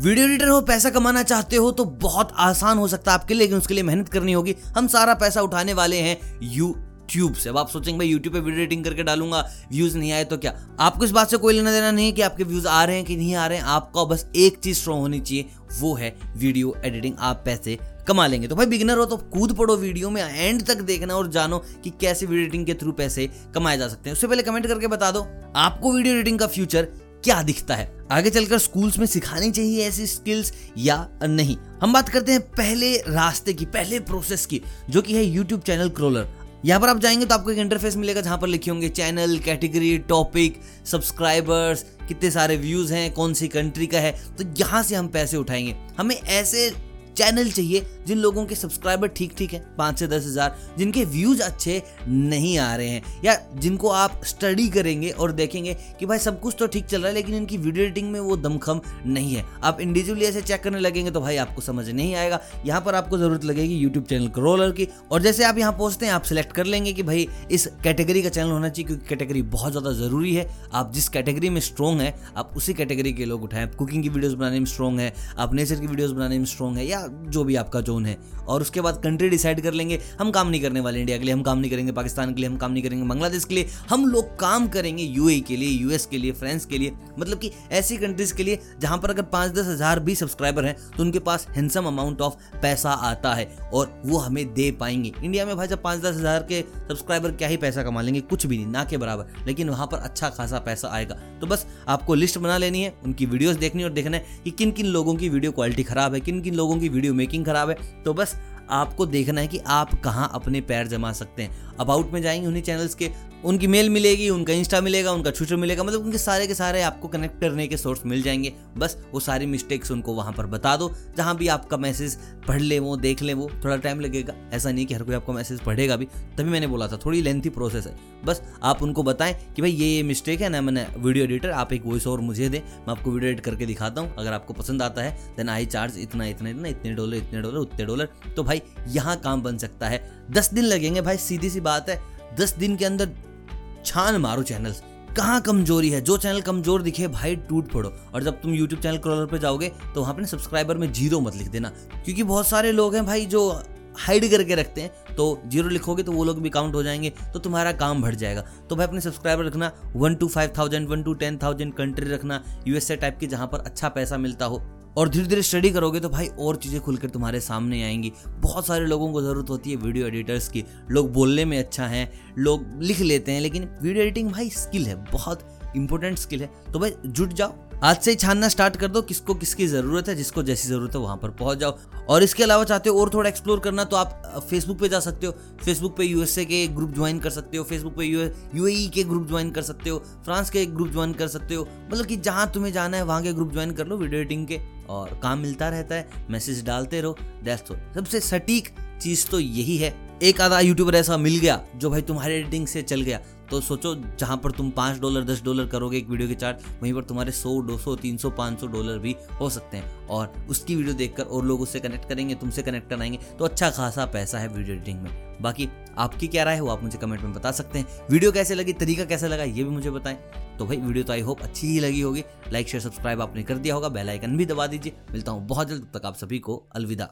Video editor हो, पैसा कमाना चाहते हो तो बहुत आसान हो सकता है आपके लिए, लेकिन उसके लिए मेहनत करनी होगी। हम सारा पैसा उठाने वाले हैं यू ट्यूब से। अब आप सोचेंगे, भाई यूट्यूब पे वीडियो एडिटिंग करके डालूँगा व्यूज़ नहीं आए तो क्या? आपको इस बात से कोई लेना देना नहीं कि आपके व्यूज़ आ रहे हैं कि नहीं आ रहे हैं। आपका बस एक चीज़ स्ट्रॉन्ग होनी चाहिए, वो है वीडियो एडिटिंग आप पैसे कमा लेंगे। तो भाई बिगनर हो तो कूद पड़ो वीडियो में एंड तक देखना और जानो कि कैसे वीडियो एडिटिंग के थ्रू पैसे कमाए जा सकते हैं। उससे पहले कमेंट करके बता दो, आपको वीडियो एडिटिंग का फ्यूचर क्या दिखता है? आगे चलकर स्कूल्स में सिखानी चाहिए ऐसी स्किल्स या नहीं? हम बात करते हैं पहले रास्ते की, पहले प्रोसेस की, जो कि है यूट्यूब चैनल क्रोलर यहाँ पर आप जाएँगे तो आपको एक इंटरफेस मिलेगा जहाँ पर लिखे होंगे चैनल कैटेगरी टॉपिक सब्सक्राइबर्स कितने सारे व्यूज़ हैं, कौन सी कंट्री का है? तो यहाँ से हम पैसे उठाएँगे। हमें ऐसे चैनल चाहिए जिन लोगों के सब्सक्राइबर ठीक ठीक है, पाँच से दस हज़ार, जिनके व्यूज़ अच्छे नहीं आ रहे हैं, या जिनको आप स्टडी करेंगे और देखेंगे कि भाई सब कुछ तो ठीक चल रहा है, लेकिन इनकी वीडियो एडिटिंग में वो दमखम नहीं है। आप इंडिविजुअली ऐसे चेक करने लगेंगे तो भाई आपको समझ नहीं आएगा। यहाँ पर आपको ज़रूरत लगेगी यूट्यूब चैनल क्रोलर की। और जैसे आप यहाँ पहुँचते हैं, आप सिलेक्ट कर लेंगे कि भाई इस कैटेगरी का चैनल होना चाहिए, क्योंकि कैटेगरी बहुत ज़्यादा ज़रूरी है। आप जिस कैटेगरी में स्ट्रॉन्ग है, आप उसी कैटेगरी के लोग उठाएँ। कुकिंग की वीडियोज़ बनाने में स्ट्रॉन्ग है, आप नेचर की वीडियोज़ बनाने में स्ट्रॉन्ग है, या जो भी आपका जोन है। और उसके बाद कंट्री डिसाइड कर लेंगे, हम काम नहीं करने वाले इंडिया के लिए, हम काम नहीं करेंगे पाकिस्तान के लिए, हम काम नहीं करेंगे बांग्लादेश के लिए। हम लोग काम करेंगे यूए के लिए यूएस के लिए फ्रांस के लिए। मतलब कि ऐसी कंट्रीज़ के लिए जहाँ पर अगर पाँच दस हज़ार भी सब्सक्राइबर हैं तो उनके पास हैंडसम अमाउंट ऑफ़ पैसा आता है और वो हमें दे पाएँगे। इंडिया में भाई जब पाँच दस हज़ार के सब्सक्राइबर क्या ही पैसा कमा लेंगे? कुछ भी नहीं, ना के बराबर। लेकिन वहाँ पर अच्छा खासा पैसा आएगा। तो बस आपको लिस्ट बना लेनी है, उनकी वीडियोस देखनी और देखना है कि किन किन लोगों की वीडियो क्वालिटी खराब है किन किन लोगों की वीडियो मेकिंग खराब है तो बस आपको देखना है कि आप कहाँ अपने पैर जमा सकते हैं। अबाउट में जाएँगे उन्हीं चैनल्स के, उनकी मेल मिलेगी, उनका इंस्टा मिलेगा, उनका ट्विटर मिलेगा मतलब उनके सारे के सारे आपको कनेक्ट करने के सोर्स मिल जाएँगे। बस वो सारी मिस्टेक्स उनको वहाँ पर बता दो, जहाँ भी आपका मैसेज पढ़ ले वो, देख ले वो, थोड़ा टाइम लगेगा। ऐसा नहीं कि हर कोई आपका मैसेज पढ़ेगा भी। तभी मैंने बोला था, थोड़ी लेंथी प्रोसेस है। बस आप उनको बताएँ कि भाई ये ये मिस्टेक है ना, मैंने वीडियो एडिटर आप एक वॉइस और मुझे दें। मैं आपको वीडियो एडिट करके दिखाता हूँ। अगर आपको पसंद आता है देन आई चार्ज इतना इतना इतना, इतने डॉलर इतने डॉलर उतने डॉलर तो भाई यहाँ काम बन सकता है। दस दिन लगेंगे भाई, सीधी सी बात है। दस दिन के अंदर छान मारो चैनल्स कहाँ कमज़ोरी है? जो चैनल कमज़ोर दिखे, भाई, टूट पड़ो। और जब तुम यूट्यूब चैनल क्रॉलर पे जाओगे तो वहाँ पे सब्सक्राइबर में ज़ीरो मत लिख देना। क्योंकि बहुत सारे लोग हैं भाई, जो हाइड करके रखते हैं। तो ज़ीरो लिखोगे तो वो लोग भी काउंट हो जाएँगे तो तुम्हारा काम बढ़ जाएगा। तो भाई, अपने सब्सक्राइबर रखना। One to five thousand one to ten thousand country रखना। यूएसए टाइप की जहाँ पर अच्छा पैसा मिलता हो। और धीरे धीरे स्टडी करोगे तो भाई और चीज़ें खुलकर तुम्हारे सामने आएँगी। बहुत सारे लोगों को ज़रूरत होती है वीडियो एडिटर्स की। लोग बोलने में अच्छा है, लोग लिख लेते हैं, लेकिन वीडियो एडिटिंग भाई स्किल है, बहुत इंपॉर्टेंट स्किल है। तो भाई, जुट जाओ। आज से ही छानना स्टार्ट कर दो, किसको किसकी ज़रूरत है, जिसको जैसी ज़रूरत है, वहाँ पर पहुँच जाओ। और इसके अलावा चाहते हो और थोड़ा एक्सप्लोर करना तो आप फेसबुक पे जा सकते हो। फेसबुक पे यूएसए के ग्रुप ज्वाइन कर सकते हो। फेसबुक पे यूएई के ग्रुप ज्वाइन कर सकते हो। फ्रांस के ग्रुप ज्वाइन कर सकते हो। मतलब कि जहाँ तुम्हें जाना है, वहाँ के ग्रुप ज्वाइन कर लो वीडियो एडिटिंग के। और काम मिलता रहता है मैसेज डालते रहो। दैट्स सबसे सटीक चीज़ तो यही है। एक आधा यूट्यूबर ऐसा मिल गया, जो भाई तुम्हारे एडिटिंग से चल गया। तो सोचो, जहाँ पर तुम पाँच डॉलर, दस डॉलर करोगे एक वीडियो के चार्ज वहीं पर तुम्हारे सौ, दो सौ, तीन सौ, पाँच सौ डॉलर भी हो सकते हैं। और उसकी वीडियो देखकर और लोग उससे कनेक्ट करेंगे, तुमसे कनेक्ट कराएँगे तो अच्छा खासा पैसा है वीडियो एडिटिंग में। बाकी आपकी क्या राय है वो आप मुझे कमेंट में बता सकते हैं। वीडियो कैसे लगी, तरीका कैसा लगा, ये भी मुझे बताएँ। तो भाई, वीडियो तो आई होप अच्छी ही लगी होगी। लाइक शेयर सब्सक्राइब आपने कर दिया होगा बेल आइकन भी दबा दीजिए। मिलता हूँ बहुत जल्द तक आप सभी को अलविदा।